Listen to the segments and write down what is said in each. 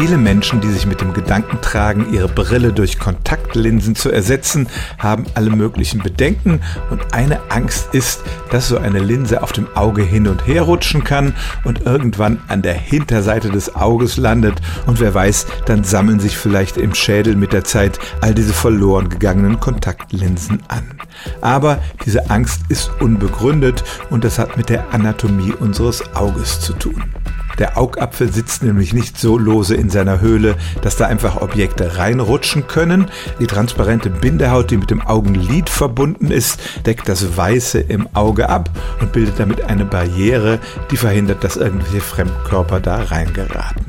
Viele Menschen, die sich mit dem Gedanken tragen, ihre Brille durch Kontaktlinsen zu ersetzen, haben alle möglichen Bedenken und eine Angst ist, dass so eine Linse auf dem Auge hin und her rutschen kann und irgendwann an der Hinterseite des Auges landet und wer weiß, dann sammeln sich vielleicht im Schädel mit der Zeit all diese verloren gegangenen Kontaktlinsen an. Aber diese Angst ist unbegründet und das hat mit der Anatomie unseres Auges zu tun. Der Augapfel sitzt nämlich nicht so lose in seiner Höhle, dass da einfach Objekte reinrutschen können. Die transparente Bindehaut, die mit dem Augenlid verbunden ist, deckt das Weiße im Auge ab und bildet damit eine Barriere, die verhindert, dass irgendwelche Fremdkörper da reingeraten.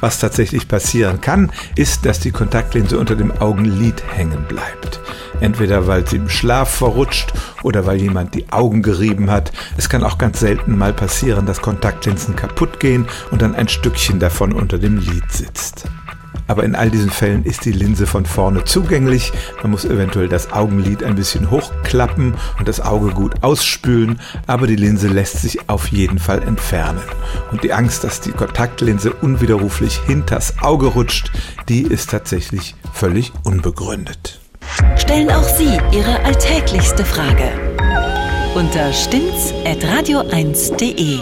Was tatsächlich passieren kann, ist, dass die Kontaktlinse unter dem Augenlid hängen bleibt. Entweder weil sie im Schlaf verrutscht oder weil jemand die Augen gerieben hat. Es kann auch ganz selten mal passieren, dass Kontaktlinsen kaputt gehen und dann ein Stückchen davon unter dem Lid sitzt. Aber in all diesen Fällen ist die Linse von vorne zugänglich. Man muss eventuell das Augenlid ein bisschen hochklappen und das Auge gut ausspülen, aber die Linse lässt sich auf jeden Fall entfernen. Und die Angst, dass die Kontaktlinse unwiderruflich hinters Auge rutscht, die ist tatsächlich völlig unbegründet. Stellen auch Sie Ihre alltäglichste Frage unter stimmtz.radio1.de.